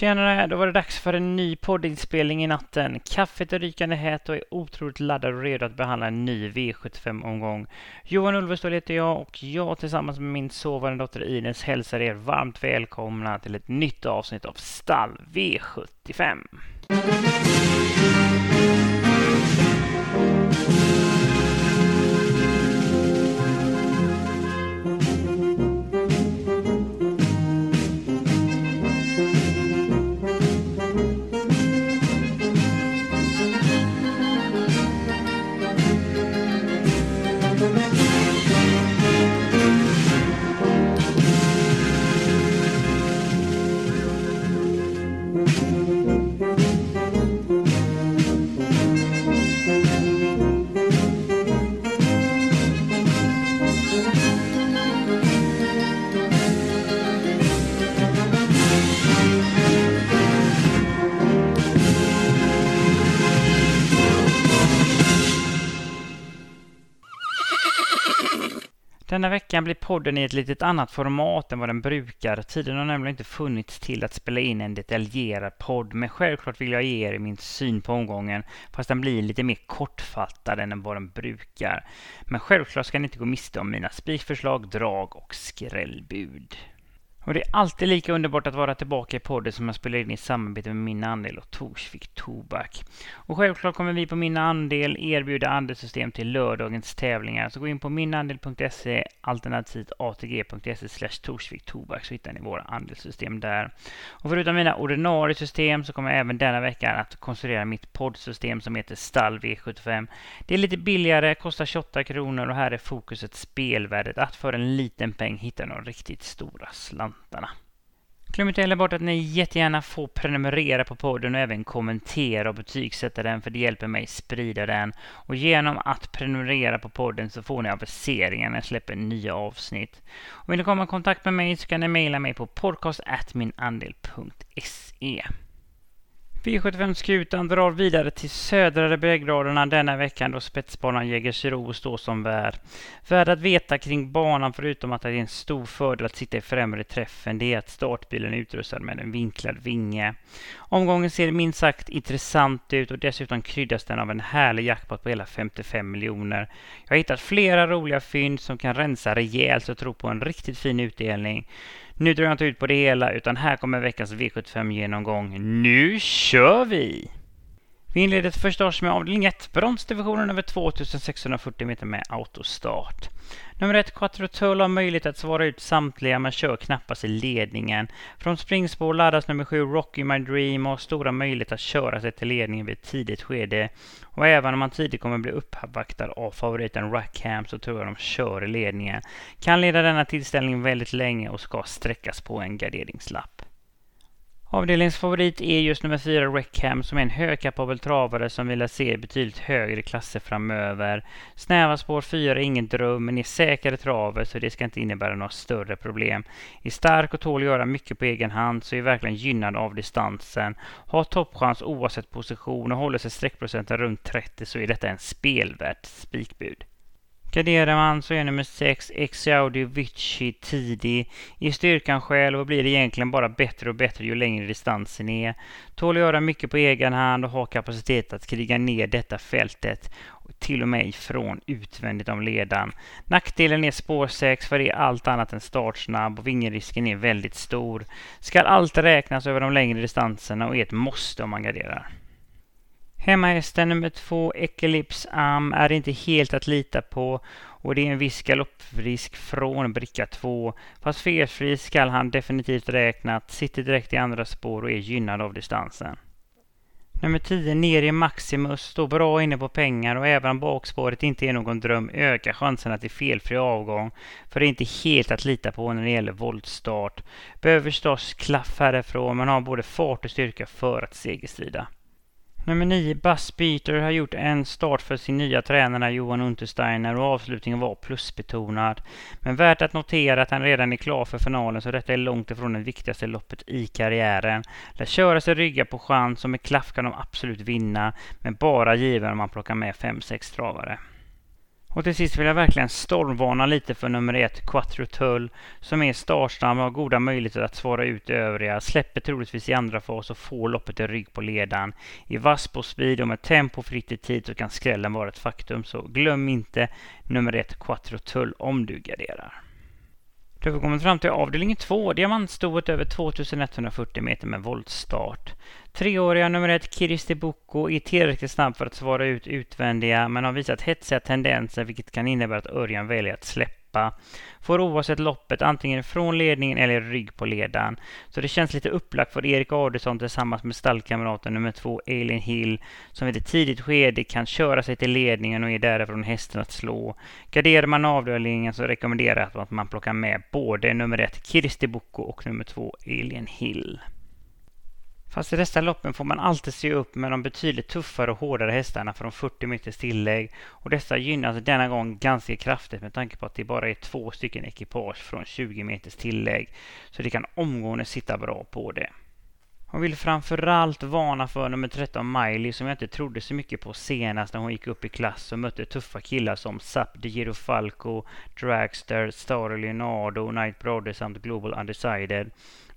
Tjenare, då var det dags för en ny poddinspelning i natten. Kaffet är rykande hett och är otroligt laddad och redo att behandla en ny V75-omgång. Johan Ulvestål heter jag och jag tillsammans med min sovande dotter Ines hälsar er varmt välkomna till ett nytt avsnitt av Stall V75. Denna veckan blir podden i ett litet annat format än vad den brukar. Tiden har nämligen inte funnits till att spela in en detaljerad podd, men självklart vill jag ge er min syn på omgången, fast den blir lite mer kortfattad än vad den brukar. Men självklart ska ni inte gå miste om mina spikförslag, drag och skrällbud. Och det är alltid lika underbart att vara tillbaka i podden som jag spelar in i samarbete med Min Andel och Torsvik Tobak. Och självklart kommer vi på Min Andel erbjuda andelssystem till lördagens tävlingar. Så gå in på minandel.se alternativt atg.se slash Torsvik Tobak så hittar ni våra andelssystem där. Och förutom mina ordinarie system så kommer jag även denna vecka att konstruera mitt poddsystem som heter Stall V75. Det är lite billigare, kostar 28 kronor och här är fokuset spelvärdet. Att för en liten peng hitta några riktigt stora slantar slantarna. Glöm inte heller bort att ni jättegärna får prenumerera på podden och även kommentera och betygsätta den för det hjälper mig sprida den. Och genom att prenumerera på podden så får ni aviseringar när jag släpper nya avsnitt. Och vill ni komma i kontakt med mig så kan ni mejla mig på podcast.minandel.se. V75-skutan drar vidare till södra breddgraderna denna veckan då spetsbanan Jägersro står som värd. Värd att veta kring banan förutom att det är en stor fördel att sitta i främre träffen det är att startbilen är utrustad med en vinklad vinge. Omgången ser minst sagt intressant ut och dessutom kryddas den av en härlig jackpot på hela 55 miljoner. Jag har hittat flera roliga fynd som kan rensa rejält så jag tror på en riktigt fin utdelning. Nu drar jag inte ut på det hela, utan här kommer veckans V75-genomgång. Nu kör vi! Vi inleder förstås första med avdelning 1, bronsdivisionen över 2640 meter med autostart. Nummer 1, Quattro Tull har möjlighet att svara ut samtliga men kör knappast i ledningen. Från springspår laddas nummer 7, Rocky My Dream och har stora möjligheter att köra sig till ledningen vid ett tidigt skede. Och även om han tidigt kommer bli uppvaktad av favoriten Rackham så tror jag de kör i ledningen. Kan leda denna tillställning väldigt länge och ska sträckas på en garderingslapp. Avdelningens favorit är just nummer fyra Reckham som är en högkapabel travare som vill se betydligt högre klasser framöver. Snäva spår 4 är ingen dröm men är säkrare traver så det ska inte innebära några större problem. Är stark och tål att göra mycket på egen hand så är verkligen gynnad av distansen. Har toppchans oavsett position och håller sig sträckprocenten runt 30 så är detta en spelvärt spikbud. Garderar man så är nummer 6 Exiaudi Vici tidig. I styrkan själv och blir egentligen bara bättre och bättre ju längre distansen är. Tål att göra mycket på egen hand och har kapacitet att kriga ner detta fältet till och med ifrån utvändigt om ledan. Nackdelen är spår 6 för det är allt annat än startsnabb och vingerisken är väldigt stor. Skall allt räknas över de längre distanserna och är ett måste om man garderar. Hemmahästen nummer två, Eclipse Am, är inte helt att lita på och det är en viss galopprisk från bricka 2. Fast felfri skall han definitivt räknat, sitter direkt i andra spår och är gynnad av distansen. Nummer 10, Neri Maximus, står bra inne på pengar och även om bakspåret inte är någon dröm ökar chanserna till felfri avgång. För det är inte helt att lita på när det gäller voltstart. Behöver förstås klaff härifrån men har både fart och styrka för att segerstrida. Nummer 9, Buzz Peter, har gjort en start för sin nya tränare Johan Untersteiner och avslutningen var plusbetonad. Men värt att notera att han redan är klar för finalen så detta är långt ifrån det viktigaste loppet i karriären. Lär köra sig rygga på chans och med klaff kan de absolut vinna, men bara given om man plockar med 5-6 travare. Och till sist vill jag verkligen stormvarna lite för nummer ett, Quattro Tull, som är startsnabb och har goda möjligheter att svara ut övriga. Släpper troligtvis i andra fas och får loppet i rygg på ledan. I vass på speed och med tempo fritt i tid så kan skrällen vara ett faktum. Så glöm inte nummer ett, Quattro Tull, om du garderar. Då har vi kommit fram till avdelning 2, diamantstoet över 2140 meter med voltstart. Treåriga nummer ett Kiristi Boko är tillräckligt snabb för att svara ut utvändiga men har visat hetsiga tendenser vilket kan innebära att Örjan väljer att släppa. Får oavsett loppet antingen från ledningen eller rygg på ledan. Så det känns lite upplagt för Erik Adelsson tillsammans med stallkamraten nummer två Elin Hill som vid ett tidigt skede kan köra sig till ledningen och är därifrån hästen att slå. Garderar man avdelningen så rekommenderar jag att man plockar med både nummer ett Kirsti Boko och nummer två Elin Hill. Fast i dessa loppen får man alltid se upp med de betydligt tuffare och hårdare hästarna från 40 meters tillägg och dessa gynnas denna gång ganska kraftigt med tanke på att det bara är två stycken ekipage från 20 meters tillägg så det kan omgående sitta bra på det. Hon vill framförallt varna för nummer 13 Miley som jag inte trodde så mycket på senast när hon gick upp i klass och mötte tuffa killar som Zap de Girofalco, Dragster, Star Leonardo, Night Brother samt Global Undecided.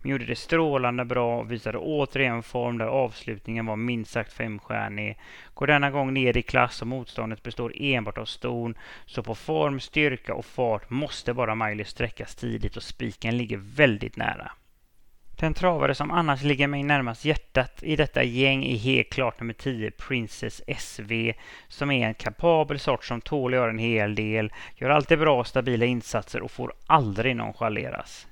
Men gjorde det strålande bra och visade återigen form där avslutningen var minst sagt femstjärnig. Går denna gång ner i klass och motståndet består enbart av ston. Så på form, styrka och fart måste bara Miley sträckas tidigt och spiken ligger väldigt nära. Den travare som annars ligger mig närmast hjärtat i detta gäng är helt klart nummer 10 Princess SV som är en kapabel sort som tål att göra en hel del, gör alltid bra och stabila insatser och får aldrig nonchaleras.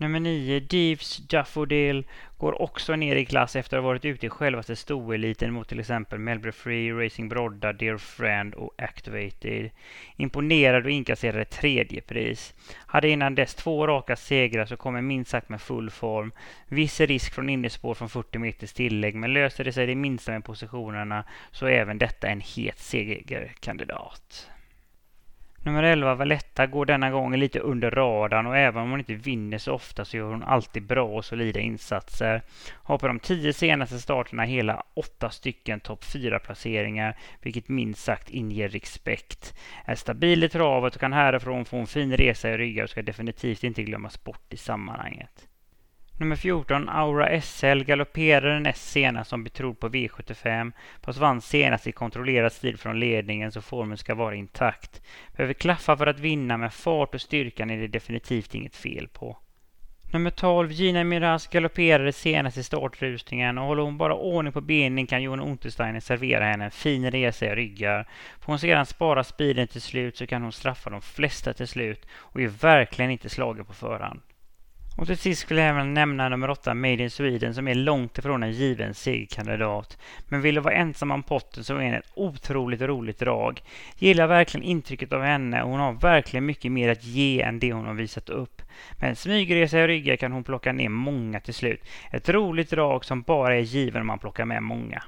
Nummer 9, Deeves Daffodil, går också ner i klass efter att ha varit ute i självaste stoeliten mot till exempel Melbury Free, Racing Brodda, Dear Friend och Activated. Imponerad och inkasserade tredje pris. Hade innan dess två raka segrar så kommer minst sagt med full form. Viss risk från innerspår från 40 meters tillägg men löser det sig det minsta med positionerna så är även detta en het segerkandidat. Nummer 11, Valletta, går denna gång lite under radarn och även om hon inte vinner så ofta så gör hon alltid bra och solida insatser. Har på de tio senaste starterna hela åtta stycken topp 4-placeringar, vilket minst sagt inger respekt. Är stabil i travet och kan härifrån få en fin resa i ryggar och ska definitivt inte glömmas bort i sammanhanget. Nummer 14, Aura SL, galopperade näst senast som betrodd på V75, fast vann senast i kontrollerad stil från ledningen så formen ska vara intakt. Behöver klaffa för att vinna, men fart och styrkan är det definitivt inget fel på. Nummer 12, Gina Miraz galopperade senast i startrusningen och håller hon bara ordning på benen kan Jon Untersteiner servera henne en fin resa i ryggar. Får hon sedan spara speeden till slut så kan hon straffa de flesta till slut och är verkligen inte slagen på förhand. Och till sist skulle jag även nämna nummer 8, Made in Sweden, som är långt ifrån en given segerkandidat. Men vill du vara ensam om potten så är det ett otroligt roligt drag. Gillar verkligen intrycket av henne och hon har verkligen mycket mer att ge än det hon har visat upp. Med en smygresa i ryggar kan hon plocka ner många till slut. Ett roligt drag som bara är given om man plockar med många.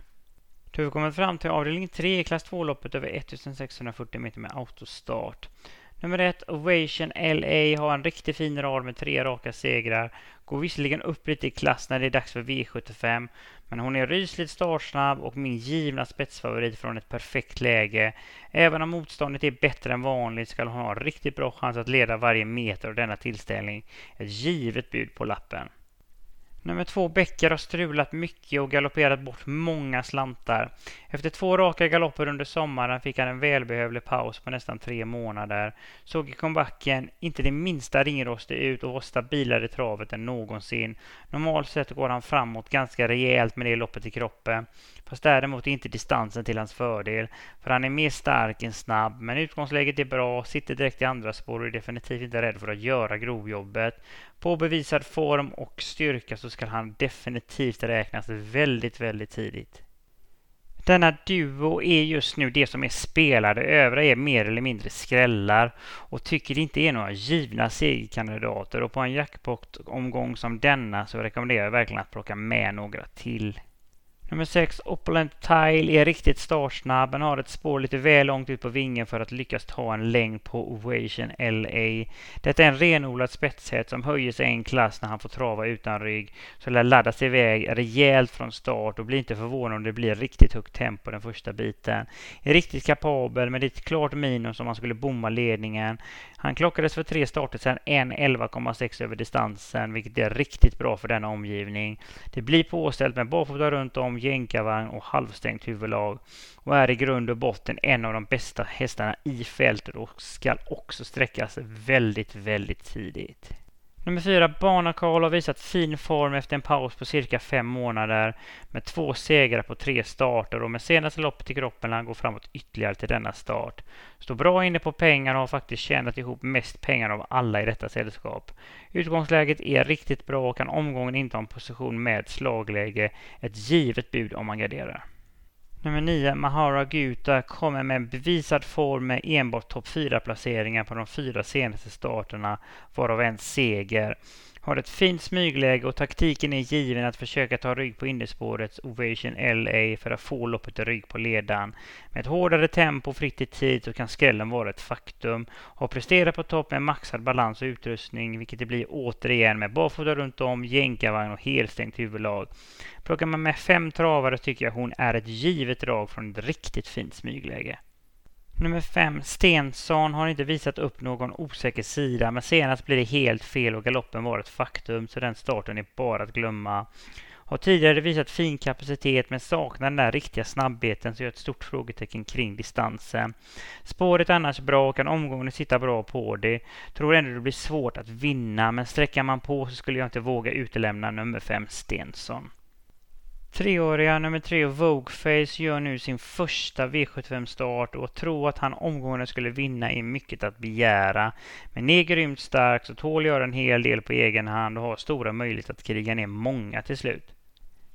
Då har vi kommit fram till avdelning 3 i klass 2-loppet över 1640 meter med autostart. Nummer ett, Ovation LA, har en riktigt fin rad med tre raka segrar. Går visserligen upp lite i klass när det är dags för V75, men hon är rysligt startsnabb och min givna spetsfavorit från ett perfekt läge. Även om motståndet är bättre än vanligt ska hon ha en riktigt bra chans att leda varje meter av denna tillställning. Ett givet bud på lappen. Nummer två, Becker, har strulat mycket och galopperat bort många slantar. Efter två raka galopper under sommaren fick han en välbehövlig paus på nästan tre månader. Såg i comebacken inte det minsta ringrostig ut och var stabilare i travet än någonsin. Normalt sett går han framåt ganska rejält med det loppet i kroppen. Fast däremot är inte distansen till hans fördel. För han är mer stark än snabb. Men utgångsläget är bra, sitter direkt i andra spår och är definitivt inte rädd för att göra grovjobbet. På bevisad form och styrka så ska han definitivt räknas väldigt, väldigt tidigt. Denna duo är just nu det som är spelade. Övriga är mer eller mindre skrällar och tycker det inte är några givna segerkandidater. Och på en jackpot-omgång som denna så rekommenderar jag verkligen att plocka med några till. Nummer 6, Opulent Tile, är riktigt startsnabb men har ett spår lite väl långt ut på vingen för att lyckas ta en längd på Ovation LA. Detta är en renodlad spetshäst som höjer sig en klass när han får trava utan rygg. Så lär laddas iväg rejält från start och blir inte förvånad om det blir riktigt högt tempo den första biten. Är riktigt kapabel men det är ett klart minus om han skulle bomma ledningen. Han klockades för tre starter sedan 1.11,6 över distansen vilket är riktigt bra för denna omgivning. Det blir påställt med barfota runt om jänkarvagn och halvstängt huvudlag och är i grund och botten en av de bästa hästarna i fältet och ska också sträckas väldigt, väldigt tidigt. Nummer fyra, Barnakarl har visat fin form efter en paus på cirka fem månader med två segrar på tre starter och med senaste loppet i kroppen lär han gå framåt ytterligare till denna start. Står bra inne på pengar och har faktiskt tjänat ihop mest pengar av alla i detta sällskap. Utgångsläget är riktigt bra och kan omgången inta en position med slagläge. Ett givet bud om man garderar. Nummer 9, Mahara Guta, kommer med bevisad form med enbart topp 4-placeringar på de fyra senaste starterna, varav en seger. Har ett fint smygläge och taktiken är given att försöka ta rygg på innerspårets Ovation LA för att få loppet i rygg på ledan. Med ett hårdare tempo fritt i tid så kan skrällen vara ett faktum. Har presterat på topp med maxad balans och utrustning, vilket det blir återigen med barfota runt om, jänkarvagn och helstängt huvudlag. Plockar man med fem travare tycker jag hon är ett givet drag från ett riktigt fint smygläge. Nummer fem, Stensson, har inte visat upp någon osäker sida, men senast blev det helt fel och galoppen var ett faktum, så den starten är bara att glömma. Har tidigare visat fin kapacitet men saknar den där riktiga snabbheten så jag har ett stort frågetecken kring distansen. Spåret är annars bra och kan omgående sitta bra på det. Tror ändå det blir svårt att vinna men sträcker man på så skulle jag inte våga utelämna nummer fem Stensson. Treåriga nummer tre Vogueface gör nu sin första V75-start och tror att han omgående skulle vinna är mycket att begära. Men är grymt stark så tål göra en hel del på egen hand och har stora möjligheter att kriga ner många till slut.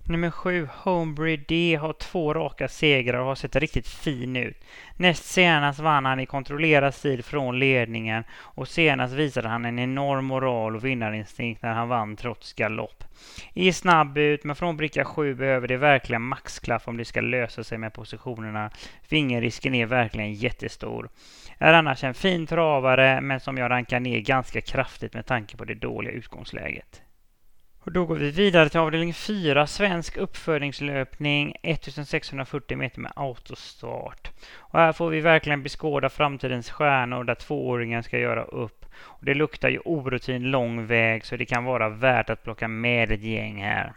Nummer sju, Homebrew D, har två raka segrar och har sett riktigt fin ut. Näst senast vann han i kontrollerad stil från ledningen och senast visade han en enorm moral och vinnarinstinkt när han vann trots galopp. Är snabb ut, men från bricka 7 behöver det verkligen maxklaff om det ska lösa sig med positionerna. Vingerrisken är verkligen jättestor. Är annars en fin travare, men som jag rankar ner ganska kraftigt med tanke på det dåliga utgångsläget. Och då går vi vidare till avdelning 4, svensk uppfödningslöpning 1640 meter med autostart. Och här får vi verkligen beskåda framtidens stjärnor där tvååringen ska göra upp. Och det luktar ju orutin lång väg så det kan vara värt att plocka med ett gäng här.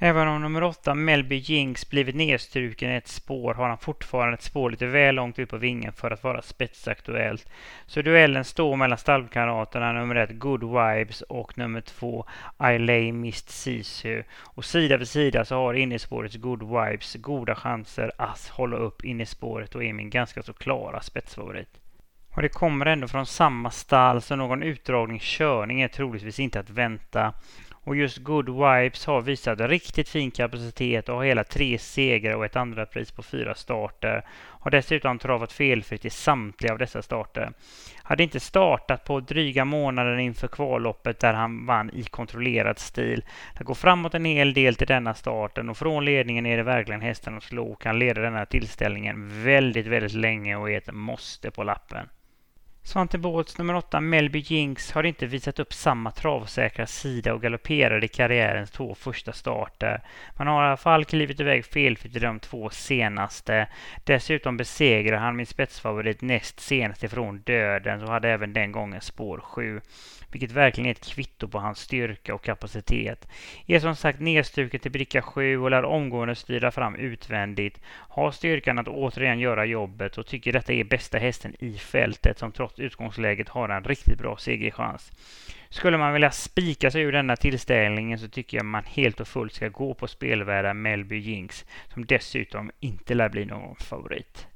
Även om nummer åtta Melby Jinx blivit nedstruken i ett spår har han fortfarande ett spår lite väl långt ut på vingen för att vara spetsaktuellt. Så duellen står mellan stallkamraterna nummer ett Good Vibes och nummer två I Lay Mist Sisu. Och sida vid sida så har innespårets Good Vibes goda chanser att hålla upp innespåret och är min ganska så klara spetsfavorit. Och det kommer ändå från samma stall så någon utdragning körning är troligtvis inte att vänta. Och just Good Vibes har visat riktigt fin kapacitet och har hela tre segrar och ett andra pris på fyra starter. Har dessutom travat felfritt i samtliga av dessa starter. Hade inte startat på dryga månader inför kvalloppet där han vann i kontrollerad stil. Det går framåt en hel del till denna starten och från ledningen är det verkligen hästen att slå. Kan leda denna tillställningen väldigt, väldigt länge och är ett måste på lappen. Svante Båths nummer 8 Melby Jinx har inte visat upp samma travsäkra sida och galopperade i karriärens två första starter. Man har i alla fall klivit iväg felfritt i de två senaste. Dessutom besegrar han min spetsfavorit näst senast ifrån döden och hade även den gången spår 7 vilket verkligen är ett kvitto på hans styrka och kapacitet. Är som sagt nedstruken till bricka 7 och lär omgående styra fram utvändigt. Har styrkan att återigen göra jobbet och tycker detta är bästa hästen i fältet som trots utgångsläget har en riktigt bra segerchans. Skulle man vilja spika sig ur denna tillställningen så tycker jag man helt och fullt ska gå på spelvärda Melby Jinx som dessutom inte lär bli någon favorit.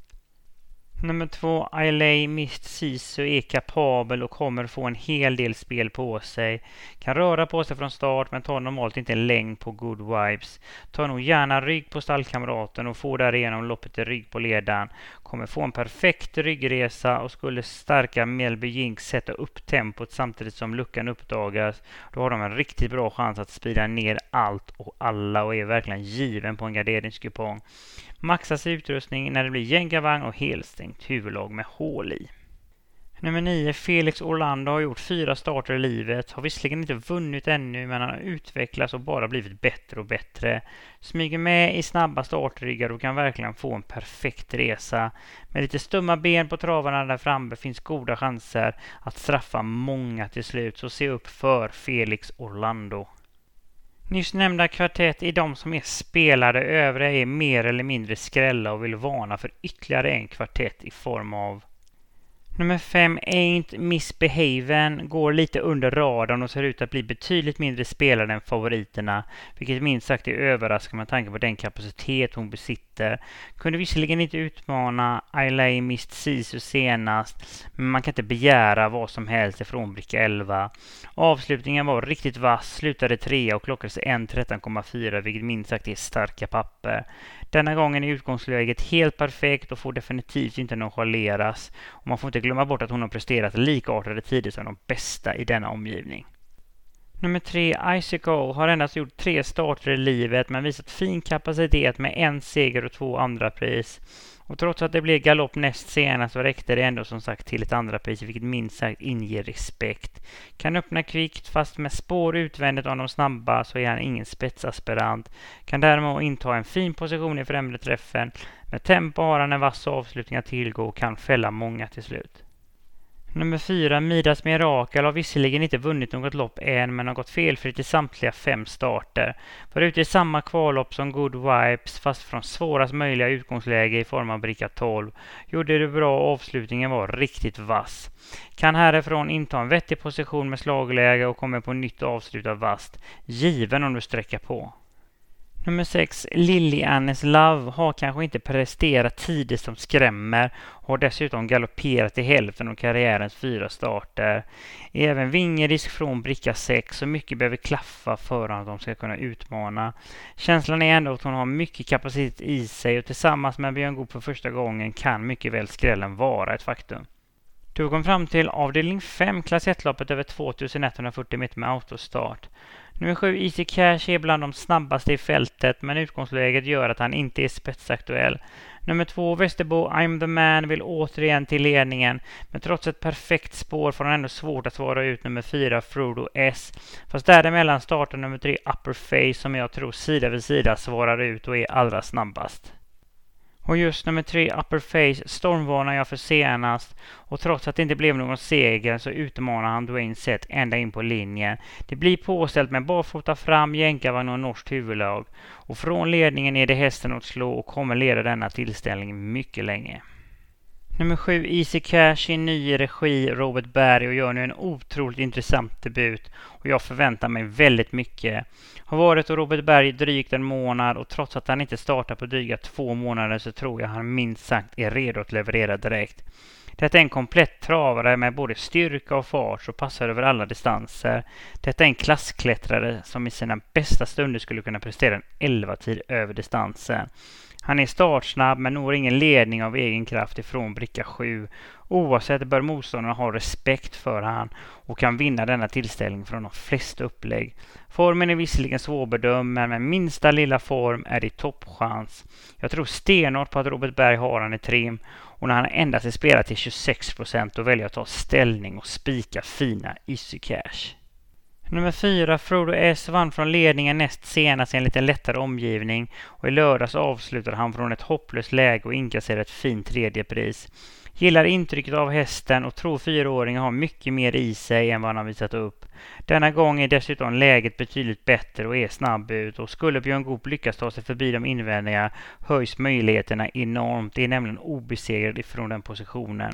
Nummer två, Ailey Mist Sisu är kapabel och kommer få en hel del spel på sig. Kan röra på sig från start men tar normalt inte en längd på good vibes. Tar nog gärna rygg på stallkamraten och får därigenom loppet i rygg på ledaren kommer få en perfekt ryggresa och skulle starka Melby Jinx sätta upp tempot samtidigt som luckan uppdagas, då har de en riktigt bra chans att sprida ner allt och alla och är verkligen given på en garderingskupong. Maxas utrustning när det blir gängavagn och helstängt huvudlag med hål i. Nummer 9, Felix Orlando, har gjort fyra starter i livet. Har visserligen inte vunnit ännu, men han har utvecklats och bara blivit bättre och bättre. Smyger med i snabba startryggar och kan verkligen få en perfekt resa. Med lite stumma ben på travarna där framme finns goda chanser att straffa många till slut, så se upp för Felix Orlando. Nyss nämnda kvartett är de som är spelade, övriga är mer eller mindre skrälla och vill varna för ytterligare en kvartett i form av Nummer fem, Ain't Misbehaven, går lite under radarn och ser ut att bli betydligt mindre spelare än favoriterna, vilket minst sagt är överraskande med tanke på den kapacitet hon besitter. Kunde visserligen inte utmana Ailey Mist Sisu senast, men man kan inte begära vad som helst ifrån bricka 11. Avslutningen var riktigt vass, slutade trea och klockades 1.13,4, vilket minst sagt är starka papper. Denna gången är utgångsläget helt perfekt och får definitivt inte nonchaleras. Och man får inte glömma bort att hon har presterat likartade tider som de bästa i denna omgivning. Nummer tre, Icicle, har endast gjort tre starter i livet men visat fin kapacitet med en seger och två andra pris. Och trots att det blev galopp näst senast så räckte det ändå som sagt till ett andra pris vilket minst sagt inger respekt. Kan öppna kvickt fast med spår utvändigt av de snabba så är han ingen spetsaspirant. Kan däremot inta en fin position i främre träffen. Med tempo har han en vass avslutning att tillgå och kan fälla många till slut. Nummer fyra, Midas Mirakel, har visserligen inte vunnit något lopp än, men har gått felfritt i samtliga fem starter. Var ute i samma kvallopp som Good Vibes, fast från svårast möjliga utgångsläge i form av bricka 12. Gjorde det bra och avslutningen var riktigt vass. Kan härifrån inta en vettig position med slagläge och kommer på nytt avsluta vast. Given om du sträcker på. Nummer 6, Lily Annes Love, har kanske inte presterat tider som skrämmer och har dessutom galopperat i hälften av karriärens fyra starter. Även vingerisk från bricka 6 och mycket behöver klaffa för att de ska kunna utmana. Känslan är ändå att hon har mycket kapacitet i sig och tillsammans med Björn Goop för första gången kan mycket väl skrällen vara ett faktum. Du kom fram till avdelning 5, klass 1-loppet över 2140 meter med autostart. Nummer 7, Easy Cash, är bland de snabbaste i fältet, men utgångsläget gör att han inte är spetsaktuell. Nummer 2, Västerbo, I'm the man, vill återigen till ledningen, men trots ett perfekt spår får han ändå svårt att svara ut nummer 4, Frodo S. Fast däremellan startar nummer 3, Upper Face, som jag tror sida vid sida svarar ut och är allra snabbast. Och just nummer tre, Upper Face, stormvarnar jag för senast. Och trots att det inte blev någon seger så utmanar han Dwayne Sett ända in på linjen. Det blir påställt med barfota fram, jänkarvagn och norskt huvudlag. Och från ledningen är det hästen att slå och kommer leda denna tillställning mycket länge. Nummer sju, Easy Cash i ny regi, Robert Berg och gör nu en otroligt intressant debut. Och jag förväntar mig väldigt mycket. Har varit hos Robert Berg drygt en månad och trots att han inte startar på dryga två månader så tror jag han minst sagt är redo att leverera direkt. Detta är en komplett travare med både styrka och fart och passar över alla distanser. Detta är en klassklättrare som i sina bästa stunder skulle kunna prestera en 11-tid över distansen. Han är startsnabb men når ingen ledning av egen kraft ifrån bricka 7. Oavsett bör motståndarna ha respekt för han och kan vinna denna tillställning från de flesta upplägg. Formen är visserligen svårbedömd men med minsta lilla form är det toppchans. Jag tror stenhårt på att Robert Berg har han i trim och när han endast är spelad till 26 procent då väljer jag att ta ställning och spika fina Issy Cash. Nummer fyra, Frodo S vann från ledningen näst senast i en lite lättare omgivning och i lördags avslutade han från ett hopplöst läge och inkasserade ett fint tredje pris. Gillar intrycket av hästen och tror fyraåringen har mycket mer i sig än vad han har visat upp. Denna gång är dessutom läget betydligt bättre och är snabb ut och skulle Björn Goop lyckas ta sig förbi de invändningar höjs möjligheterna enormt. Det är nämligen obesegrad ifrån den positionen.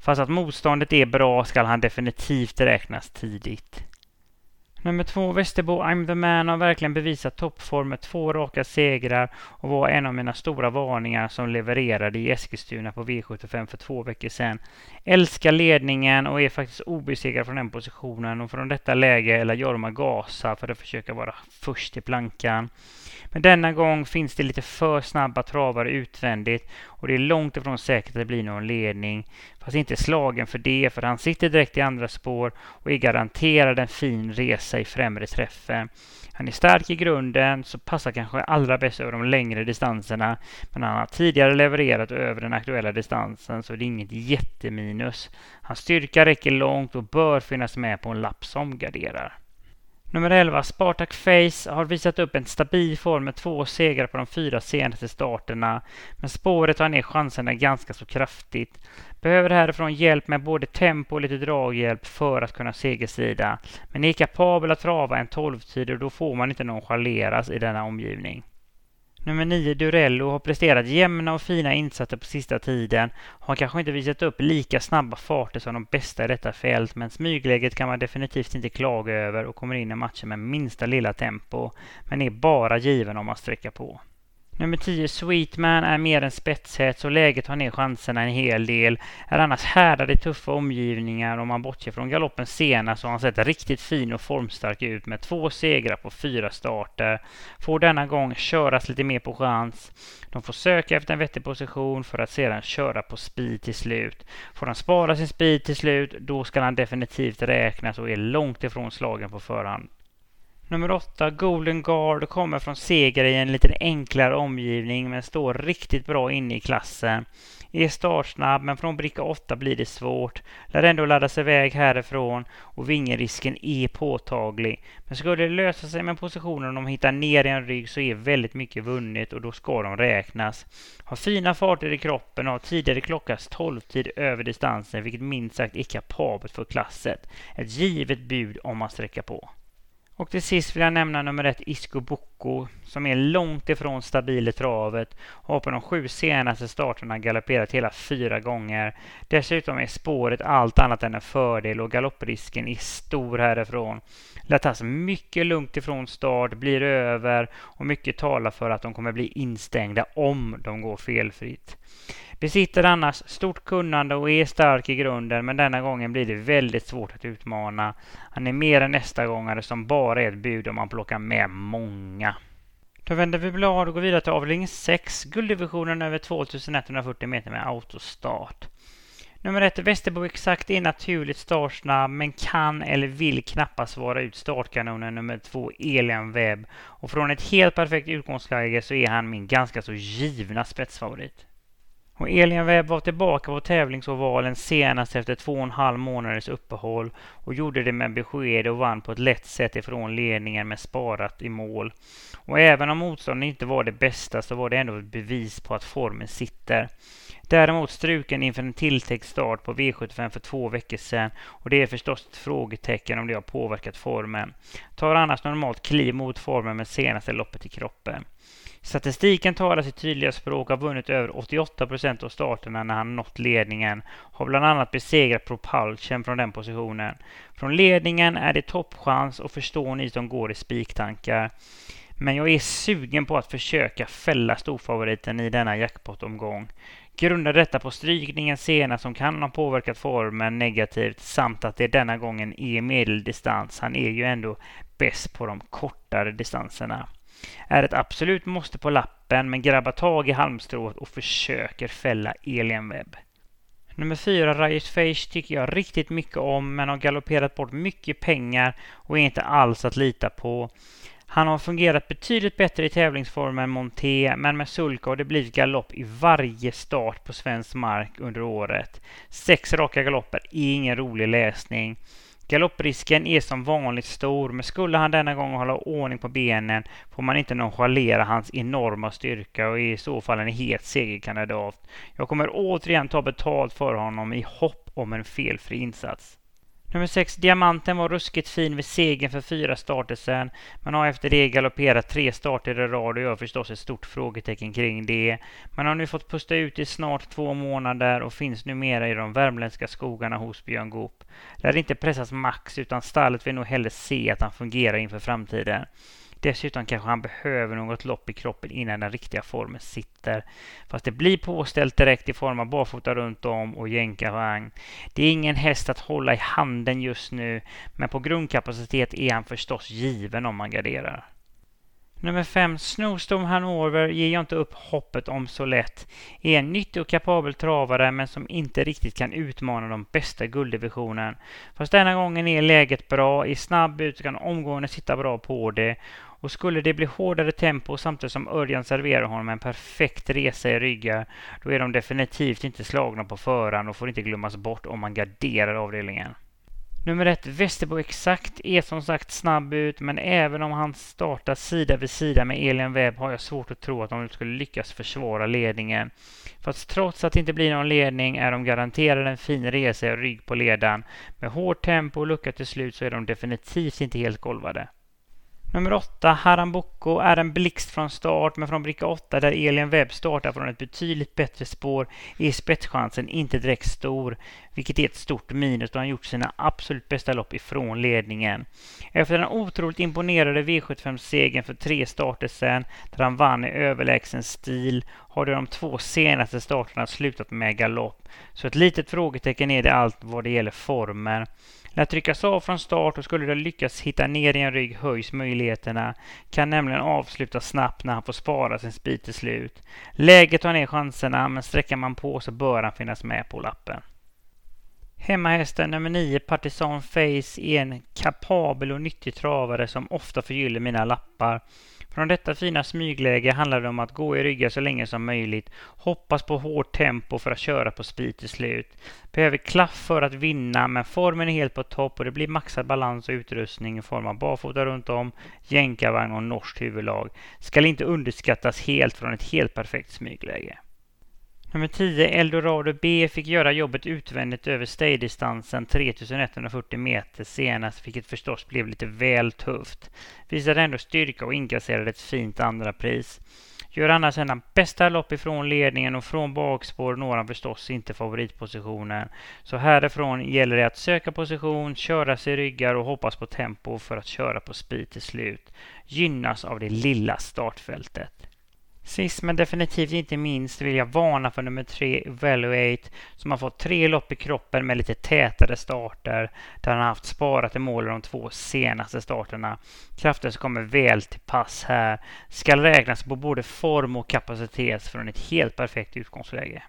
Fast att motståndet är bra skall han definitivt räknas tidigt. Nummer två, Västerbo I'm the man har verkligen bevisat toppform med två raka segrar och var en av mina stora varningar som levererade i Eskilstuna på V75 för två veckor sedan. Älskar ledningen och är faktiskt obesegrad från den positionen och från detta läge eller Jorma gasa för att försöka vara först i plankan. Men denna gång finns det lite för snabba travar utvändigt och det är långt ifrån säkert att det blir någon ledning. Fast inte slagen för det, för han sitter direkt i andra spår och är garanterad en fin resa i främre träffen. Han är stark i grunden, så passar kanske allra bäst över de längre distanserna. Men han har tidigare levererat över den aktuella distansen, så det är inget jätteminus. Hans styrka räcker långt och bör finnas med på en lapp som garderar. Nummer 11, Spartak Face, har visat upp en stabil form med två segrar på de fyra senaste starterna. Men spåret tar ner chanserna ganska så kraftigt. Behöver härifrån hjälp med både tempo och lite draghjälp för att kunna segersida. Men är kapabel att trava en 12-tid och då får man inte nonchaleras i denna omgivning. Nummer 9, Durello, har presterat jämna och fina insatser på sista tiden. Har kanske inte visat upp lika snabba farter som de bästa i detta fält, men smygläget kan man definitivt inte klaga över och kommer in i matchen med minsta lilla tempo, men är bara given om man sträcker på. Nummer 10, Sweetman, är mer en spetshets och läget har ner chanserna en hel del. Är annars härdad i tuffa omgivningar om man bortser från galoppen senast så har han sett riktigt fin och formstark ut med två segrar på fyra starter. Får denna gång köras lite mer på chans. De får söka efter en vettig position för att sedan köra på speed till slut. Får han spara sin speed till slut, då ska han definitivt räknas och är långt ifrån slagen på förhand. Nummer åtta, Golden Guard, kommer från seger i en lite enklare omgivning men står riktigt bra inne i klassen. Är startsnabb men från bricka 8 blir det svårt. Lär ändå ladda sig iväg härifrån och vingerisken är påtaglig. Men skulle det lösa sig med positionen om de hittar ner i en rygg så är väldigt mycket vunnet och då ska de räknas. Har fina farter i kroppen och har tidigare klockats 12-tid över distansen vilket minst sagt är kapabelt för klasset. Ett givet bud om man sträcker på. Och till sist vill jag nämna nummer ett Isco Bocco som är långt ifrån stabil i travet och har på de sju senaste starterna galopperat hela fyra gånger. Dessutom är spåret allt annat än en fördel och galopprisken är stor härifrån. Lär tas mycket lugnt ifrån start, blir över och mycket talar för att de kommer bli instängda om de går felfritt. Besitter annars stort kunnande och är stark i grunden men denna gången blir det väldigt svårt att utmana. Han är mer än nästa gångare som bara är ett bud om man plockar med många. Då vänder vi blad och går vidare till avdelning 6, gulddivisionen över 2140 meter med autostart. Nummer ett, Västerbo Exakt är naturligt startsnabb men kan eller vill knappast vara ut startkanonen nummer två, Elian Webb. Och från ett helt perfekt utgångsläge så är han min ganska så givna spetsfavorit. Och Elin Webb var tillbaka på tävlingsovalen senast efter två och en halv månaders uppehåll och gjorde det med besked och vann på ett lätt sätt ifrån ledningen med sparat i mål. Och även om motståndet inte var det bästa så var det ändå ett bevis på att formen sitter. Däremot struken inför en tilltänkt start på V75 för två veckor sedan och det är förstås ett frågetecken om det har påverkat formen. Tar annars normalt kliv mot formen med senaste loppet i kroppen. Statistiken talar sitt tydliga språk, har vunnit över 88 procent av starterna när han nått ledningen. Har bland annat besegrat Propulsion från den positionen. Från ledningen är det toppchans och förstår ni som går i spiktankar. Men jag är sugen på att försöka fälla storfavoriten i denna jackpot-omgång. Grundar detta på strykningen senast som kan ha påverkat formen negativt samt att det denna gången är medeldistans. Han är ju ändå bäst på de kortare distanserna är ett absolut måste på lappen men grabbar tag i halmstrået och försöker fälla Elian Webb. Nummer fyra, Riot Face, tycker jag riktigt mycket om men har galopperat bort mycket pengar och är inte alls att lita på. Han har fungerat betydligt bättre i tävlingsform än Monté, men med sulka har det blivit galopp i varje start på svensk mark under året. Sex raka galopper är ingen rolig läsning. Galopprisken är som vanligt stor, men skulle han denna gång hålla ordning på benen får man inte nonchalera hans enorma styrka och är i så fall en het segerkandidat. Jag kommer återigen ta betalt för honom i hopp om en felfri insats. Nummer 6, Diamanten, var ruskigt fin vid segern för fyra starter sedan, men har efter det galopperat tre starter i rad och gör förstås ett stort frågetecken kring det. Man har nu fått pusta ut i snart två månader och finns numera i de värmländska skogarna hos Björn Goop. Lär inte pressas max, utan stallet vill nog hellre se att han fungerar inför framtiden. Dessutom kanske han behöver något lopp i kroppen innan den riktiga formen sitter. Fast det blir påställt direkt i form av barfota runt om och jänkarvagn. Det är ingen häst att hålla i handen just nu, men på grundkapacitet är han förstås given om man garderar. Nummer fem, Snowstorm Hanover ger jag inte upp hoppet om så lätt. Är en nyttig och kapabel travare men som inte riktigt kan utmana de bästa gulddivisionen. Fast denna gången är läget bra, är snabb ut och kan omgående sitta bra på det. Och skulle det bli hårdare tempo samtidigt som Örjan serverar honom en perfekt resa i ryggar, då är de definitivt inte slagna på förhand och får inte glömmas bort om man garderar avdelningen. Nummer ett, Västerbo Exakt, är som sagt snabb ut, men även om han startar sida vid sida med Elin Webb har jag svårt att tro att de skulle lyckas försvara ledningen. Fast trots att det inte blir någon ledning är de garanterade en fin resa i rygg på ledan. Med hårt tempo och lucka till slut så är de definitivt inte helt golvade. Nummer 8, Haramboko, är en blixt från start, men från bricka 8 där Elin Webb startar från ett betydligt bättre spår är spetschansen inte direkt stor, vilket är ett stort minus då han gjort sina absolut bästa lopp ifrån ledningen. Efter den otroligt imponerade V75-segern för tre starter sedan, där han vann i överlägsen stil, har de två senaste starterna slutat med galopp. Så ett litet frågetecken är det allt vad det gäller formen. När tryckas av från start och skulle du lyckas hitta ner i en rygg höjs möjligheterna. Kan nämligen avsluta snabbt när han får spara sin speed till slut. Läget tar ner chanserna men sträcker man på så bör han finnas med på lappen. Hemmahästen nummer 9, Partisan Face, är en kapabel och nyttig travare som ofta förgyller mina lappar. Från detta fina smygläge handlar det om att gå i ryggar så länge som möjligt, hoppas på hårt tempo för att köra på speed till slut. Behöver klaff för att vinna, men formen är helt på topp och det blir maxad balans och utrustning i form av barfota runt om, jänkarvagn och norskt huvudlag. Skall inte underskattas helt från ett helt perfekt smygläge. Nummer 10, Eldorado B, fick göra jobbet utvändigt över staydistansen 3140 meter senast, vilket förstås blev lite väl tufft. Visade ändå styrka och inkasserade ett fint andra pris. Gör annars sedan bästa lopp ifrån ledningen och från bakspår når han förstås inte favoritpositionen. Så härifrån gäller det att söka position, köra sig ryggar och hoppas på tempo för att köra på speed till slut. Gynnas av det lilla startfältet. Sist men definitivt inte minst vill jag varna för nummer tre, Evaluate, som har fått tre lopp i kroppen med lite tätare starter, där han har haft sparat i mål de två senaste starterna. Krafter som kommer väl till pass här. Skall räknas på både form och kapacitet från ett helt perfekt utgångsläge.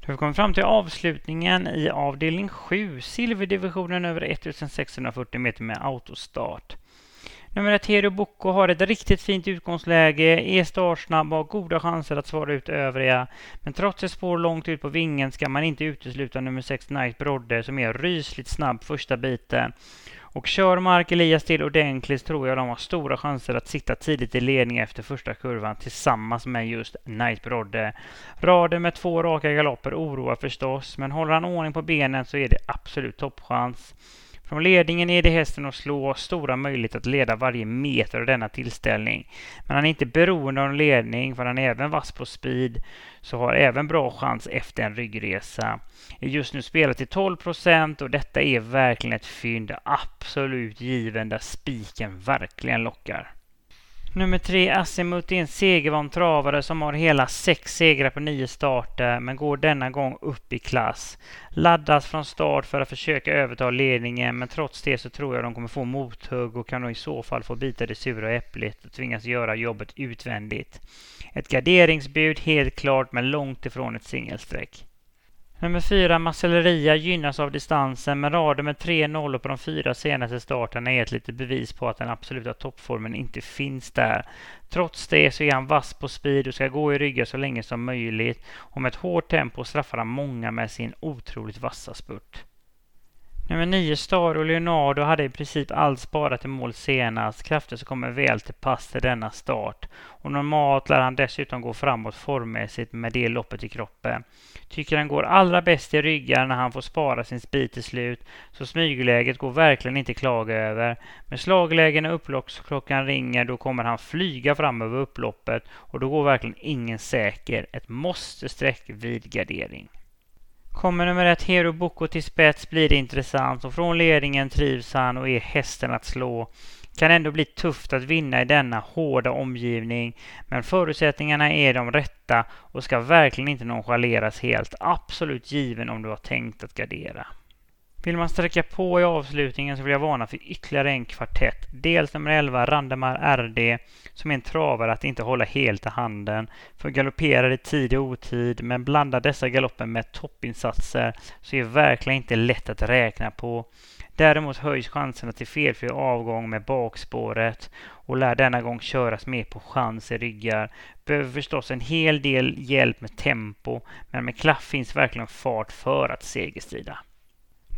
Då har vi kommit fram till avslutningen i avdelning 7, silverdivisionen över 1640 meter med autostart. Nummer ett, Hero Boko har ett riktigt fint utgångsläge, är startsnabb och har goda chanser att svara ut övriga. Men trots ett spår långt ut på vingen ska man inte utesluta nummer 6, Night Brodde, som är rysligt snabb första biten. Och kör Mark Elias till ordentligt tror jag de har stora chanser att sitta tidigt i ledning efter första kurvan tillsammans med just Night Brodde. Raden med två raka galopper oroar förstås, men håller han ordning på benen så är det absolut toppchans. Från ledningen är det hästen att slå och stora möjligheter att leda varje meter av denna tillställning. Men han är inte beroende av en ledning för han är även vass på speed så har även bra chans efter en ryggresa. Är just nu spelar till 12 procent och detta är verkligen ett fynd absolut given där spiken verkligen lockar. Nummer tre, Asimut är en segervan travare som har hela sex segrar på nio starter men går denna gång upp i klass. Laddas från start för att försöka överta ledningen men trots det så tror jag de kommer få mothugg och kan då i så fall få bita det sura äpplet och tvingas göra jobbet utvändigt. Ett garderingsbud helt klart men långt ifrån ett singelsträck. Nummer fyra, Marcelleria, gynnas av distansen, men raden med tre nollor på de fyra senaste starterna är ett litet bevis på att den absoluta toppformen inte finns där. Trots det så är han vass på speed och ska gå i ryggar så länge som möjligt och med ett hårt tempo straffar han många med sin otroligt vassa spurt. Nummer 9 Star och Leonardo hade i princip allt sparat i mål senast. Krafter som kommer väl till pass till denna start. Och normalt lär han dessutom gå framåt formmässigt med det loppet i kroppen. Tycker han går allra bäst i ryggar när han får spara sin speed till slut. Så smygläget går verkligen inte klaga över. Med slaglägen och upploppsklockan ringer då kommer han flyga fram över upploppet. Och då går verkligen ingen säker. Ett måste-streck vid gardering. Kommer nummer ett Hero Boko till spets blir det intressant och från ledningen trivs han och är hästen att slå. Kan ändå bli tufft att vinna i denna hårda omgivning men förutsättningarna är de rätta och ska verkligen inte nonchaleras helt. Absolut given om du har tänkt att gardera. Vill man sträcka på i avslutningen så vill jag varna för ytterligare en kvartett. Dels nummer 11, Randemar RD, som är en travare att inte hålla helt i handen. För galopperar i tid och otid, men blandar dessa galopper med toppinsatser så är det verkligen inte lätt att räkna på. Däremot höjs chanserna till felfri avgång med bakspåret och lär denna gång köras mer på chans i ryggar. Behöver förstås en hel del hjälp med tempo, men med klaff finns verkligen fart för att segerstrida.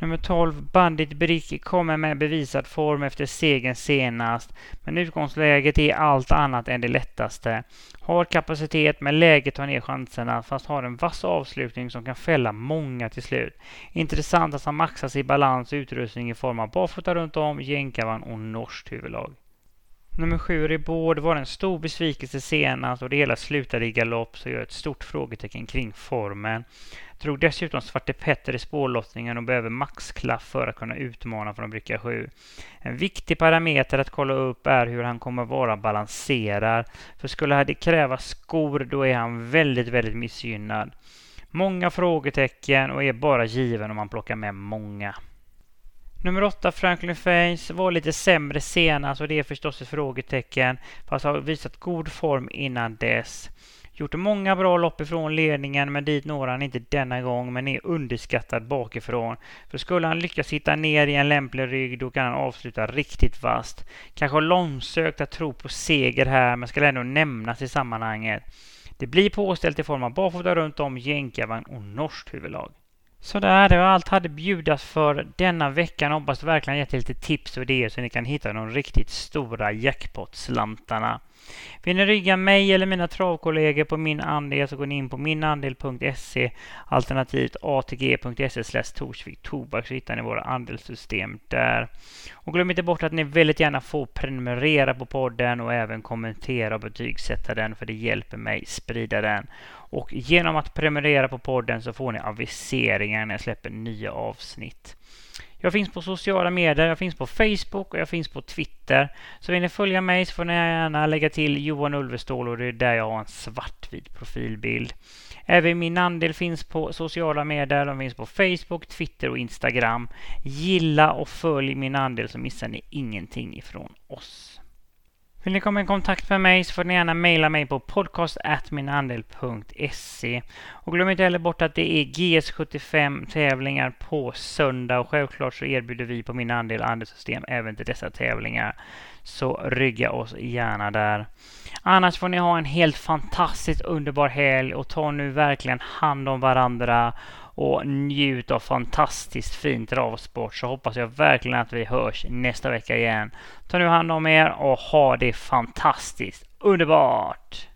Nummer 12, Bandit Brick, kommer med bevisad form efter segern senast, men utgångsläget är allt annat än det lättaste. Har kapacitet, men läget tar ner chanserna, fast har en vass avslutning som kan fälla många till slut. Intressant att han maxas i balans och utrustning i form av barfota runt om, jänkarvagn och norskt huvudlag. Nummer sju, Ribord, var en stor besvikelse senast alltså, och det hela slutade i galopp så jag har ett stort frågetecken kring formen. Drog dessutom Svarte Petter i spårlottningen och behöver maxklaff för att kunna utmana från bricka 7. En viktig parameter att kolla upp är hur han kommer vara balanserad. För skulle det kräva skor då är han väldigt, väldigt missgynnad. Många frågetecken och är bara given om man plockar med många. Nummer åtta, Franklin Fains, var lite sämre senast alltså och det är förstås ett frågetecken. Fast har visat god form innan dess. Gjort många bra lopp ifrån ledningen men dit når han inte denna gång men är underskattad bakifrån. För skulle han lyckas hitta ner i en lämplig rygg då kan han avsluta riktigt vast. Kanske långsökt att tro på seger här men ska ändå nämnas i sammanhanget. Det blir påställt i form av barfota runt om, jänkarvagn och norskt huvudlag. Sådär, det var allt hade bjudas för denna veckan. Hoppas verkligen gett lite tips och idéer så ni kan hitta de riktigt stora jackpot-slantarna. Vill ni rygga mig eller mina travkollegor på min andel så går ni in på minandel.se alternativt atg.se Torsvik Tobak så hittar ni våra andelssystem där. Och glöm inte bort att ni väldigt gärna får prenumerera på podden och även kommentera och betygsätta den för det hjälper mig sprida den. Och genom att prenumerera på podden så får ni aviseringar när jag släpper nya avsnitt. Jag finns på sociala medier, jag finns på Facebook och jag finns på Twitter. Så vill ni följa mig så får ni gärna lägga till Johan Ulvestål och det är där jag har en svartvit profilbild. Även min andel finns på sociala medier. De finns på Facebook, Twitter och Instagram. Gilla och följ min andel så missar ni ingenting ifrån oss. Vill ni komma i kontakt med mig så får ni gärna mejla mig på podcast.minandel.se. Och glöm inte heller bort att det är GS75 tävlingar på söndag och självklart så erbjuder vi på Min Andel andelssystem även till dessa tävlingar. Så rygga oss gärna där. Annars får ni ha en helt fantastiskt underbar helg och ta nu verkligen hand om varandra och njut av fantastiskt fint travsport så hoppas jag verkligen att vi hörs nästa vecka igen. Ta nu hand om er och ha det fantastiskt underbart!